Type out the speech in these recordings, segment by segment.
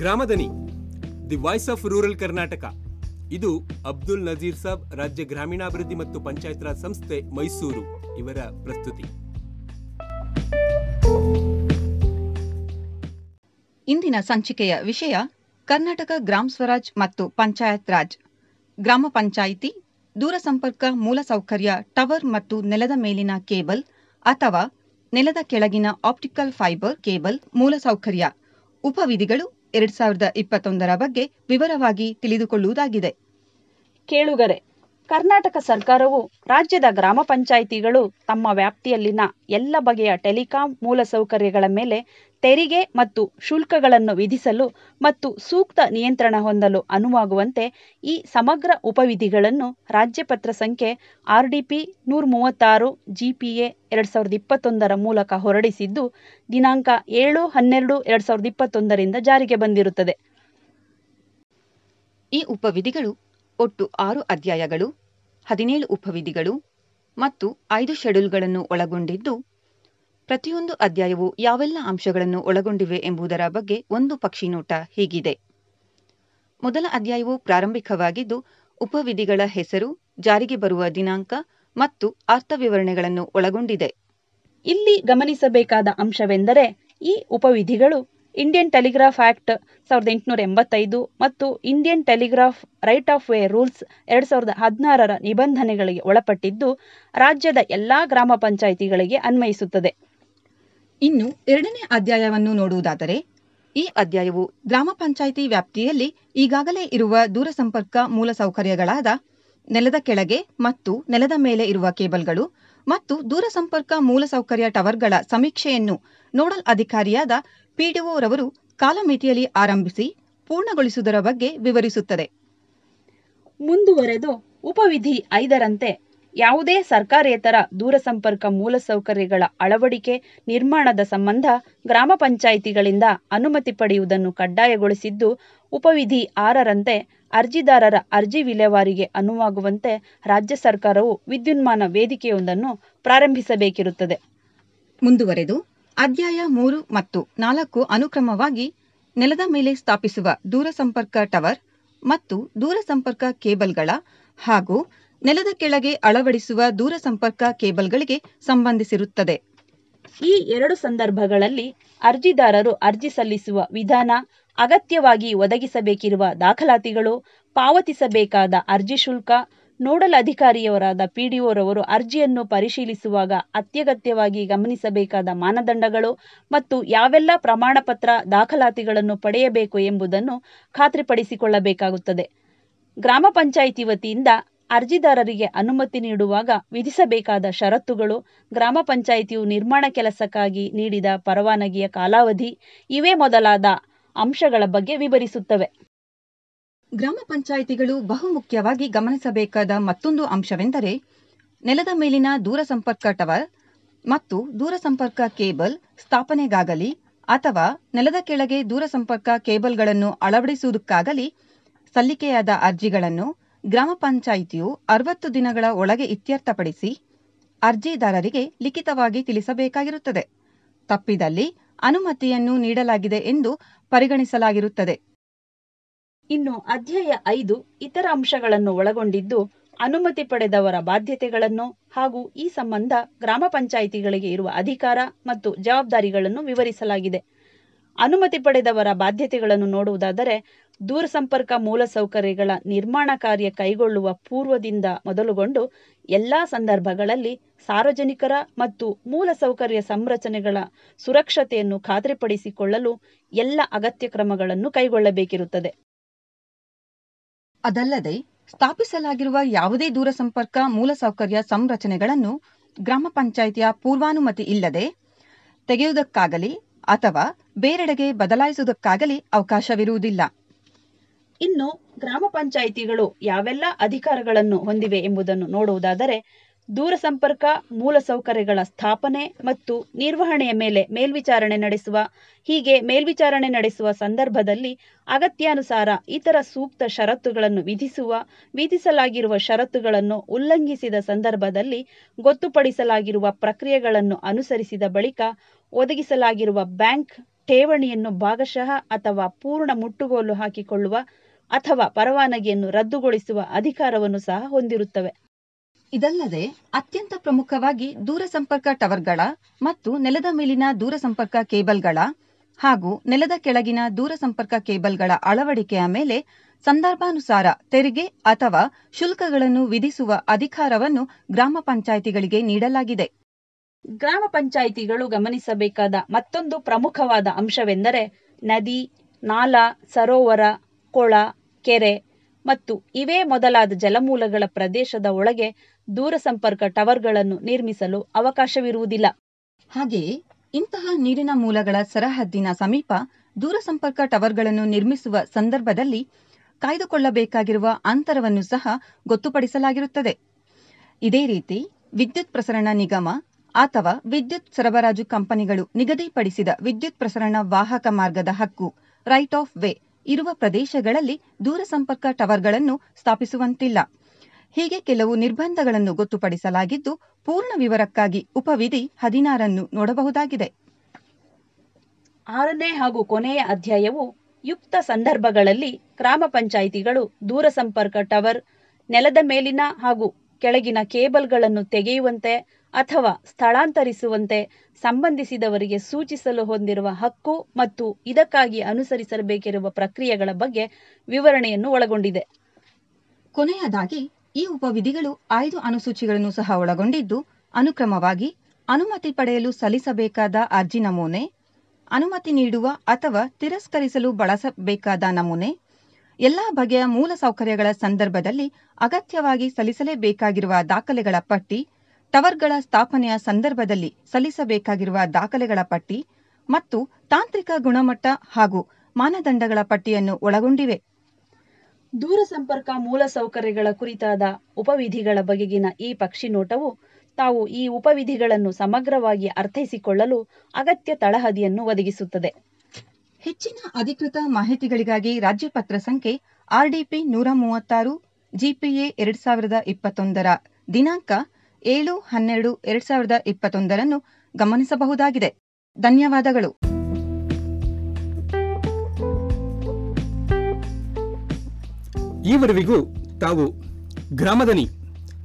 Gramadani, the voice of rural Karnataka. ಇದು ಅಬ್ದುಲ್ ನಜೀರ್ ಸಾಬ್ ರಾಜ್ಯ ಗ್ರಾಮೀಣಾಭಿವೃದ್ಧಿ ಮತ್ತು ಪಂಚಾಯತ್ ರಾಜ್ ಸಂಸ್ಥೆ ಮೈಸೂರು ಇವರ ಪ್ರಸ್ತುತಿ. ಇಂದಿನ ಸಂಚಿಕೆಯ ವಿಷಯ ಕರ್ನಾಟಕ ಗ್ರಾಮ ಸ್ವರಾಜ್ ಮತ್ತು ಪಂಚಾಯತ್ ರಾಜ್. ಗ್ರಾಮ ಪಂಚಾಯಿತಿ ದೂರಸಂಪರ್ಕ ಮೂಲಸೌಕರ್ಯ ಟವರ್ ಮತ್ತು ನೆಲದ ಮೇಲಿನ ಕೇಬಲ್ ಅಥವಾ ನೆಲದ ಕೆಳಗಿನ ಆಪ್ಟಿಕಲ್ ಫೈಬರ್ ಕೇಬಲ್ ಮೂಲಸೌಕರ್ಯ ಉಪವಿಧಿಗಳು ಎರಡ್ ಸಾವಿರದ ಇಪ್ಪತ್ತೊಂದರ ಬಗ್ಗೆ ವಿವರವಾಗಿ ತಿಳಿದುಕೊಳ್ಳುವುದಾಗಿದೆ. ಕೇಳುಗರೆ ಕರ್ನಾಟಕ ಸರ್ಕಾರವು ರಾಜ್ಯದ ಗ್ರಾಮ ಪಂಚಾಯಿತಿಗಳು ತಮ್ಮ ವ್ಯಾಪ್ತಿಯಲ್ಲಿನ ಎಲ್ಲ ಬಗೆಯ ಟೆಲಿಕಾಂ ಮೂಲಸೌಕರ್ಯಗಳ ಮೇಲೆ ತೆರಿಗೆ ಮತ್ತು ಶುಲ್ಕಗಳನ್ನು ವಿಧಿಸಲು ಮತ್ತು ಸೂಕ್ತ ನಿಯಂತ್ರಣ ಹೊಂದಲು ಅನುವಾಗುವಂತೆ ಈ ಸಮಗ್ರ ಉಪವಿಧಿಗಳನ್ನು ರಾಜ್ಯಪತ್ರ ಸಂಖ್ಯೆ ಆರ್ಡಿಪಿ ನೂರ ಮೂವತ್ತಾರು ಜಿಪಿಎ ಎರಡ್ ಸಾವಿರದ ಇಪ್ಪತ್ತೊಂದರ ಮೂಲಕ ಹೊರಡಿಸಿದ್ದು, ದಿನಾಂಕ ಏಳು ಹನ್ನೆರಡು ಎರಡ್ ಸಾವಿರದ ಇಪ್ಪತ್ತೊಂದರಿಂದ ಜಾರಿಗೆ ಬಂದಿರುತ್ತದೆ. ಈ ಉಪವಿಧಿಗಳು ಒಟ್ಟು ಆರು ಅಧ್ಯಾಯಗಳು. ಹದಿನೇಳು ಉಪವಿಧಿಗಳು ಮತ್ತು ಐದು ಶೆಡ್ಯೂಲ್ಗಳನ್ನು ಒಳಗೊಂಡಿದ್ದು, ಪ್ರತಿಯೊಂದು ಅಧ್ಯಾಯವು ಯಾವೆಲ್ಲ ಅಂಶಗಳನ್ನು ಒಳಗೊಂಡಿವೆ ಎಂಬುದರ ಬಗ್ಗೆ ಒಂದು ಪಕ್ಷಿ ನೋಟ ಹೀಗಿದೆ. ಮೊದಲ ಅಧ್ಯಾಯವು ಪ್ರಾರಂಭಿಕವಾಗಿದ್ದು, ಉಪವಿಧಿಗಳ ಹೆಸರು, ಜಾರಿಗೆ ಬರುವ ದಿನಾಂಕ ಮತ್ತು ಅರ್ಥವಿವರಣೆಗಳನ್ನು ಒಳಗೊಂಡಿದೆ. ಇಲ್ಲಿ ಗಮನಿಸಬೇಕಾದ ಅಂಶವೆಂದರೆ ಈ ಉಪವಿಧಿಗಳು ಇಂಡಿಯನ್ ಟೆಲಿಗ್ರಾಫ್ ಆಕ್ಟ್ ಸಾವಿರದ ಎಂಟುನೂರ ಎಂಬತ್ತೈದು ಮತ್ತು Indian telegraph right of way rules ಎರಡ್ ಸಾವಿರದ ಹದಿನಾರರ ನಿಬಂಧನೆಗಳಿಗೆ ಒಳಪಟ್ಟಿದ್ದು ರಾಜ್ಯದ ಎಲ್ಲಾ ಗ್ರಾಮ ಪಂಚಾಯಿತಿಗಳಿಗೆ ಅನ್ವಯಿಸುತ್ತದೆ. ಇನ್ನು ಎರಡನೇ ಅಧ್ಯಾಯವನ್ನು ನೋಡುವುದಾದರೆ, ಈ ಅಧ್ಯಾಯವು ಗ್ರಾಮ ಪಂಚಾಯಿತಿ ವ್ಯಾಪ್ತಿಯಲ್ಲಿ ಈಗಾಗಲೇ ಇರುವ ದೂರಸಂಪರ್ಕ ಮೂಲಸೌಕರ್ಯಗಳಾದ ನೆಲದ ಕೆಳಗೆ ಮತ್ತು ನೆಲದ ಮೇಲೆ ಇರುವ ಕೇಬಲ್ಗಳು ಮತ್ತು ದೂರಸಂಪರ್ಕ ಮೂಲಸೌಕರ್ಯ ಟವರ್ಗಳ ಸಮೀಕ್ಷೆಯನ್ನು ನೋಡಲ್ ಅಧಿಕಾರಿಯಾದ ಪಿಡಿಒ ರವರು ಕಾಲಮಿತಿಯಲ್ಲಿ ಆರಂಭಿಸಿ ಪೂರ್ಣಗೊಳಿಸುವುದರ ಬಗ್ಗೆ ವಿವರಿಸುತ್ತದೆ. ಮುಂದುವರೆದು ಉಪವಿಧಿ ಐದರಂತೆ ಯಾವುದೇ ಸರ್ಕಾರೇತರ ದೂರಸಂಪರ್ಕ ಮೂಲಸೌಕರ್ಯಗಳ ಅಳವಡಿಕೆ, ನಿರ್ಮಾಣದ ಸಂಬಂಧ ಗ್ರಾಮ ಪಂಚಾಯಿತಿಗಳಿಂದ ಅನುಮತಿ ಪಡೆಯುವುದನ್ನು ಕಡ್ಡಾಯಗೊಳಿಸಿದ್ದು, ಉಪವಿಧಿ ಆರರಂತೆ ಅರ್ಜಿದಾರರ ಅರ್ಜಿ ವಿಲೇವಾರಿಗೆ ಅನುವಾಗುವಂತೆ ರಾಜ್ಯ ಸರ್ಕಾರವು ವಿದ್ಯುನ್ಮಾನ ವೇದಿಕೆಯೊಂದನ್ನು ಪ್ರಾರಂಭಿಸಬೇಕಿರುತ್ತದೆ. ಮುಂದುವರೆದು ಅಧ್ಯಾಯ ಮೂರು ಮತ್ತು ನಾಲ್ಕು ಅನುಕ್ರಮವಾಗಿ ನೆಲದ ಮೇಲೆ ಸ್ಥಾಪಿಸುವ ದೂರಸಂಪರ್ಕ ಟವರ್ ಮತ್ತು ದೂರಸಂಪರ್ಕ ಕೇಬಲ್ಗಳ ಹಾಗೂ ನೆಲದ ಕೆಳಗೆ ಅಳವಡಿಸುವ ದೂರಸಂಪರ್ಕ ಕೇಬಲ್ಗಳಿಗೆ ಸಂಬಂಧಿಸಿರುತ್ತದೆ. ಈ ಎರಡು ಸಂದರ್ಭಗಳಲ್ಲಿ ಅರ್ಜಿದಾರರು ಅರ್ಜಿ ಸಲ್ಲಿಸುವ ವಿಧಾನ ಅಗತ್ಯವಾಗಿ ಒದಗಿಸಬೇಕಿರುವ ದಾಖಲಾತಿಗಳು ಪಾವತಿಸಬೇಕಾದ ಅರ್ಜಿ ಶುಲ್ಕ ನೋಡಲ್ ಅಧಿಕಾರಿಯವರಾದ ಪಿಡಿಒರವರು ಅರ್ಜಿಯನ್ನು ಪರಿಶೀಲಿಸುವಾಗ ಅತ್ಯಗತ್ಯವಾಗಿ ಗಮನಿಸಬೇಕಾದ ಮಾನದಂಡಗಳು ಮತ್ತು ಯಾವೆಲ್ಲ ಪ್ರಮಾಣಪತ್ರ ದಾಖಲಾತಿಗಳನ್ನು ಪಡೆಯಬೇಕು ಎಂಬುದನ್ನು ಖಾತ್ರಿಪಡಿಸಿಕೊಳ್ಳಬೇಕಾಗುತ್ತದೆ. ಗ್ರಾಮ ಪಂಚಾಯಿತಿ ವತಿಯಿಂದ ಅರ್ಜಿದಾರರಿಗೆ ಅನುಮತಿ ನೀಡುವಾಗ ವಿಧಿಸಬೇಕಾದ ಷರತ್ತುಗಳು ಗ್ರಾಮ ಪಂಚಾಯಿತಿಯು ನಿರ್ಮಾಣ ಕೆಲಸಕ್ಕಾಗಿ ನೀಡಿದ ಪರವಾನಗಿಯ ಕಾಲಾವಧಿ, ಇವೇ ಮೊದಲಾದ ಅಂಶಗಳ ಬಗ್ಗೆ ವಿವರಿಸುತ್ತವೆ. ಗ್ರಾಮ ಪಂಚಾಯಿತಿಗಳು ಬಹುಮುಖ್ಯವಾಗಿ ಗಮನಿಸಬೇಕಾದ ಮತ್ತೊಂದು ಅಂಶವೆಂದರೆ ನೆಲದ ಮೇಲಿನ ದೂರಸಂಪರ್ಕ ಟವರ್ ಮತ್ತು ದೂರಸಂಪರ್ಕ ಕೇಬಲ್ ಸ್ಥಾಪನೆಗಾಗಲಿ ಅಥವಾ ನೆಲದ ಕೆಳಗೆ ದೂರಸಂಪರ್ಕ ಕೇಬಲ್ಗಳನ್ನು ಅಳವಡಿಸುವುದಕ್ಕಾಗಲಿ ಸಲ್ಲಿಕೆಯಾದ ಅರ್ಜಿಗಳನ್ನು ಗ್ರಾಮ ಪಂಚಾಯಿತಿಯು ಅರವತ್ತು ದಿನಗಳ ಒಳಗೆ ಇತ್ಯರ್ಥಪಡಿಸಿ ಅರ್ಜಿದಾರರಿಗೆ ಲಿಖಿತವಾಗಿ ತಿಳಿಸಬೇಕಾಗಿರುತ್ತದೆ. ತಪ್ಪಿದಲ್ಲಿ ಅನುಮತಿಯನ್ನು ನೀಡಲಾಗಿದೆ ಎಂದು ಪರಿಗಣಿಸಲಾಗಿರುತ್ತದೆ. ಇನ್ನು ಅಧ್ಯಾಯ ಐದು ಇತರ ಅಂಶಗಳನ್ನು ಒಳಗೊಂಡಿದ್ದು, ಅನುಮತಿ ಪಡೆದವರ ಬಾಧ್ಯತೆಗಳನ್ನು ಹಾಗೂ ಈ ಸಂಬಂಧ ಗ್ರಾಮ ಪಂಚಾಯಿತಿಗಳಿಗೆ ಇರುವ ಅಧಿಕಾರ ಮತ್ತು ಜವಾಬ್ದಾರಿಗಳನ್ನು ವಿವರಿಸಲಾಗಿದೆ. ಅನುಮತಿ ಪಡೆದವರ ಬಾಧ್ಯತೆಗಳನ್ನು ನೋಡುವುದಾದರೆ ದೂರಸಂಪರ್ಕ ಮೂಲಸೌಕರ್ಯಗಳ ನಿರ್ಮಾಣ ಕಾರ್ಯ ಕೈಗೊಳ್ಳುವ ಪೂರ್ವದಿಂದ ಮೊದಲುಗೊಂಡು ಎಲ್ಲ ಸಂದರ್ಭಗಳಲ್ಲಿ ಸಾರ್ವಜನಿಕರ ಮತ್ತು ಮೂಲಸೌಕರ್ಯ ಸಂರಚನೆಗಳ ಸುರಕ್ಷತೆಯನ್ನು ಖಾತ್ರಿಪಡಿಸಿಕೊಳ್ಳಲು ಎಲ್ಲ ಅಗತ್ಯ ಕ್ರಮಗಳನ್ನು ಕೈಗೊಳ್ಳಬೇಕಿರುತ್ತದೆ. ಅದಲ್ಲದೆ ಸ್ಥಾಪಿಸಲಾಗಿರುವ ಯಾವುದೇ ದೂರಸಂಪರ್ಕ ಮೂಲಸೌಕರ್ಯ ಸಂರಚನೆಗಳನ್ನು ಗ್ರಾಮ ಪಂಚಾಯಿತಿಯ ಪೂರ್ವಾನುಮತಿ ಇಲ್ಲದೆ ತೆಗೆಯುವುದಕ್ಕಾಗಲಿ ಅಥವಾ ಬೇರೆಡೆಗೆ ಬದಲಾಯಿಸುವುದಕ್ಕಾಗಲಿ ಅವಕಾಶವಿರುವುದಿಲ್ಲ. ಇನ್ನು ಗ್ರಾಮ ಪಂಚಾಯಿತಿಗಳು ಯಾವೆಲ್ಲ ಅಧಿಕಾರಗಳನ್ನು ಹೊಂದಿವೆ ಎಂಬುದನ್ನು ನೋಡುವುದಾದರೆ ದೂರಸಂಪರ್ಕ ಮೂಲಸೌಕರ್ಯಗಳ ಸ್ಥಾಪನೆ ಮತ್ತು ನಿರ್ವಹಣೆಯ ಮೇಲೆ ಮೇಲ್ವಿಚಾರಣೆ ನಡೆಸುವ, ಹೀಗೆ ಮೇಲ್ವಿಚಾರಣೆ ನಡೆಸುವ ಸಂದರ್ಭದಲ್ಲಿ ಅಗತ್ಯಾನುಸಾರ ಇತರ ಸೂಕ್ತ ಷರತ್ತುಗಳನ್ನು ವಿಧಿಸುವ, ವಿಧಿಸಲಾಗಿರುವ ಷರತ್ತುಗಳನ್ನು ಉಲ್ಲಂಘಿಸಿದ ಸಂದರ್ಭದಲ್ಲಿ ಗೊತ್ತುಪಡಿಸಲಾಗಿರುವ ಪ್ರಕ್ರಿಯೆಗಳನ್ನು ಅನುಸರಿಸಿದ ಬಳಿಕ ಒದಗಿಸಲಾಗಿರುವ ಬ್ಯಾಂಕ್ ಠೇವಣಿಯನ್ನು ಭಾಗಶಃ ಅಥವಾ ಪೂರ್ಣ ಮುಟ್ಟುಗೋಲು ಹಾಕಿಕೊಳ್ಳುವ ಅಥವಾ ಪರವಾನಗಿಯನ್ನು ರದ್ದುಗೊಳಿಸುವ ಅಧಿಕಾರವನ್ನು ಸಹ ಹೊಂದಿರುತ್ತವೆ. ಇದಲ್ಲದೆ, ಅತ್ಯಂತ ಪ್ರಮುಖವಾಗಿ ದೂರಸಂಪರ್ಕ ಟವರ್ಗಳ ಮತ್ತು ನೆಲದ ಮೇಲಿನ ದೂರಸಂಪರ್ಕ ಕೇಬಲ್ಗಳ ಹಾಗೂ ನೆಲದ ಕೆಳಗಿನ ದೂರಸಂಪರ್ಕ ಕೇಬಲ್ಗಳ ಅಳವಡಿಕೆಯ ಮೇಲೆ ಸಂದರ್ಭಾನುಸಾರ ತೆರಿಗೆ ಅಥವಾ ಶುಲ್ಕಗಳನ್ನು ವಿಧಿಸುವ ಅಧಿಕಾರವನ್ನು ಗ್ರಾಮ ಪಂಚಾಯಿತಿಗಳಿಗೆ ನೀಡಲಾಗಿದೆ. ಗ್ರಾಮ ಪಂಚಾಯಿತಿಗಳು ಗಮನಿಸಬೇಕಾದ ಮತ್ತೊಂದು ಪ್ರಮುಖವಾದ ಅಂಶವೆಂದರೆ ನದಿ, ನಾಲಾ, ಸರೋವರ, ಕೊಳ, ಕೆರೆ ಮತ್ತು ಇವೇ ಮೊದಲಾದ ಜಲಮೂಲಗಳ ಪ್ರದೇಶದ ಒಳಗೆ ದೂರಸಂಪರ್ಕ ಟವರ್ಗಳನ್ನು ನಿರ್ಮಿಸಲು ಅವಕಾಶವಿರುವುದಿಲ್ಲ. ಹಾಗೆಯೇ ಇಂತಹ ನೀರಿನ ಮೂಲಗಳ ಸರಹದ್ದಿನ ಸಮೀಪ ದೂರಸಂಪರ್ಕ ಟವರ್ಗಳನ್ನು ನಿರ್ಮಿಸುವ ಸಂದರ್ಭದಲ್ಲಿ ಕಾಯ್ದುಕೊಳ್ಳಬೇಕಾಗಿರುವ ಅಂತರವನ್ನು ಸಹ ಗೊತ್ತುಪಡಿಸಲಾಗಿರುತ್ತದೆ. ಇದೇ ರೀತಿ ವಿದ್ಯುತ್ ಪ್ರಸರಣ ನಿಗಮ ಅಥವಾ ವಿದ್ಯುತ್ ಸರಬರಾಜು ಕಂಪನಿಗಳು ನಿಗದಿಪಡಿಸಿದ ವಿದ್ಯುತ್ ಪ್ರಸರಣ ವಾಹಕ ಮಾರ್ಗದ ಹಕ್ಕು ರೈಟ್ ಆಫ್ ವೇ ಇರುವ ಪ್ರದೇಶಗಳಲ್ಲಿ ದೂರಸಂಪರ್ಕ ಟವರ್ಗಳನ್ನು ಸ್ಥಾಪಿಸುವಂತಿಲ್ಲ. ಹೀಗೆ ಕೆಲವು ನಿರ್ಬಂಧಗಳನ್ನು ಗೊತ್ತುಪಡಿಸಲಾಗಿದ್ದು, ಪೂರ್ಣ ವಿವರಕ್ಕಾಗಿ ಉಪವಿಧಿ ಹದಿನಾರನ್ನು ನೋಡಬಹುದಾಗಿದೆ. ಆರನೇ ಹಾಗೂ ಕೊನೆಯ ಅಧ್ಯಾಯವು ಯುಕ್ತ ಸಂದರ್ಭಗಳಲ್ಲಿ ಗ್ರಾಮ ಪಂಚಾಯಿತಿಗಳು ದೂರಸಂಪರ್ಕ ಟವರ್ ನೆಲದ ಮೇಲಿನ ಹಾಗೂ ಕೆಳಗಿನ ಕೇಬಲ್ಗಳನ್ನು ತೆಗೆಯುವಂತೆ ಅಥವಾ ಸ್ಥಳಾಂತರಿಸುವಂತೆ ಸಂಬಂಧಿಸಿದವರಿಗೆ ಸೂಚಿಸಲು ಹೊಂದಿರುವ ಹಕ್ಕು ಮತ್ತು ಇದಕ್ಕಾಗಿ ಅನುಸರಿಸಬೇಕಿರುವ ಪ್ರಕ್ರಿಯೆಗಳ ಬಗ್ಗೆ ವಿವರಣೆಯನ್ನು ಒಳಗೊಂಡಿದೆ. ಕೊನೆಯದಾಗಿ, ಈ ಉಪವಿಧಿಗಳು ಐದು ಅನುಸೂಚಿಗಳನ್ನು ಸಹ ಒಳಗೊಂಡಿದ್ದು, ಅನುಕ್ರಮವಾಗಿ ಅನುಮತಿ ಪಡೆಯಲು ಸಲ್ಲಿಸಬೇಕಾದ ಅರ್ಜಿ ನಮೂನೆ, ಅನುಮತಿ ನೀಡುವ ಅಥವಾ ತಿರಸ್ಕರಿಸಲು ಬಳಸಬೇಕಾದ ನಮೂನೆ, ಎಲ್ಲಾ ಬಗೆಯ ಮೂಲಸೌಕರ್ಯಗಳ ಸಂದರ್ಭದಲ್ಲಿ ಅಗತ್ಯವಾಗಿ ಸಲ್ಲಿಸಲೇಬೇಕಾಗಿರುವ ದಾಖಲೆಗಳ ಪಟ್ಟಿ ಟವರ್ಗಳ ಸ್ಥಾಪನೆಯ ಸಂದರ್ಭದಲ್ಲಿ ಸಲ್ಲಿಸಬೇಕಾಗಿರುವ ದಾಖಲೆಗಳ ಪಟ್ಟಿ ಮತ್ತು ತಾಂತ್ರಿಕ ಗುಣಮಟ್ಟ ಹಾಗೂ ಮಾನದಂಡಗಳ ಪಟ್ಟಿಯನ್ನು ಒಳಗೊಂಡಿವೆ. ದೂರಸಂಪರ್ಕ ಮೂಲಸೌಕರ್ಯಗಳ ಕುರಿತಾದ ಉಪವಿಧಿಗಳ ಬಗೆಗಿನ ಈ ಪಕ್ಷಿ ನೋಟವು ತಾವು ಈ ಉಪವಿಧಿಗಳನ್ನು ಸಮಗ್ರವಾಗಿ ಅರ್ಥೈಸಿಕೊಳ್ಳಲು ಅಗತ್ಯ ತಳಹದಿಯನ್ನು ಒದಗಿಸುತ್ತದೆ. ಹೆಚ್ಚಿನ ಅಧಿಕೃತ ಮಾಹಿತಿಗಳಿಗಾಗಿ ರಾಜ್ಯಪತ್ರ ಸಂಖ್ಯೆ ಆರ್ಡಿಪಿ ನೂರ ಮೂವತ್ತಾರು ಜಿಪಿಎ ಎರಡ್ ಸಾವಿರದ ಇಪ್ಪತ್ತೊಂದರ ದಿನಾಂಕ ಏಳು ಹನ್ನೆರಡು ಎರಡ್ ಸಾವಿರದ ಇಪ್ಪತ್ತೊಂದರನ್ನು ಗಮನಿಸಬಹುದಾಗಿದೆ. ಧನ್ಯವಾದಗಳು. ಈವರೆಗೂ ತಾವು Gramadani,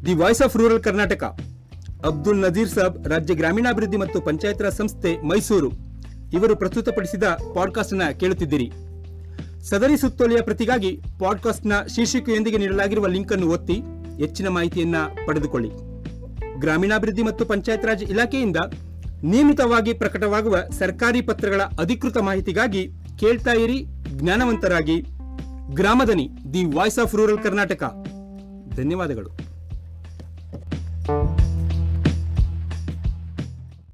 the voice of rural Karnataka, Abdul Nazir Saab ರಾಜ್ಯ ಗ್ರಾಮೀಣಾಭಿವೃದ್ಧಿ ಮತ್ತು ಪಂಚಾಯತ್ ರಾಜ್ ಸಂಸ್ಥೆ ಮೈಸೂರು ಇವರು ಪ್ರಸ್ತುತಪಡಿಸಿದ ಪಾಡ್ಕಾಸ್ಟ್ನ ಕೇಳುತ್ತಿದ್ದೀರಿ. ಸದರಿ ಸುತ್ತೋಲೆಯ ಪ್ರತಿಗಾಗಿ ಪಾಡ್ಕಾಸ್ಟ್ನ ಶೀರ್ಷಿಕೆಯೊಂದಿಗೆ ನೀಡಲಾಗಿರುವ ಲಿಂಕ್ ಅನ್ನು ಒತ್ತಿ ಹೆಚ್ಚಿನ ಮಾಹಿತಿಯನ್ನು ಪಡೆದುಕೊಳ್ಳಿ. ಗ್ರಾಮೀಣಾಭಿವೃದ್ಧಿ ಮತ್ತು ಪಂಚಾಯತ್ ರಾಜ್ ಇಲಾಖೆಯಿಂದ ನಿಯಮಿತವಾಗಿ ಪ್ರಕಟವಾಗುವ ಸರ್ಕಾರಿ ಪತ್ರಗಳ ಅಧಿಕೃತ ಮಾಹಿತಿಗಾಗಿ ಕೇಳ್ತಾ ಇರಿ ಜ್ಞಾನವಂತರಾಗಿ. Gramadani, the voice of rural Karnataka. ಧನ್ಯವಾದಗಳು.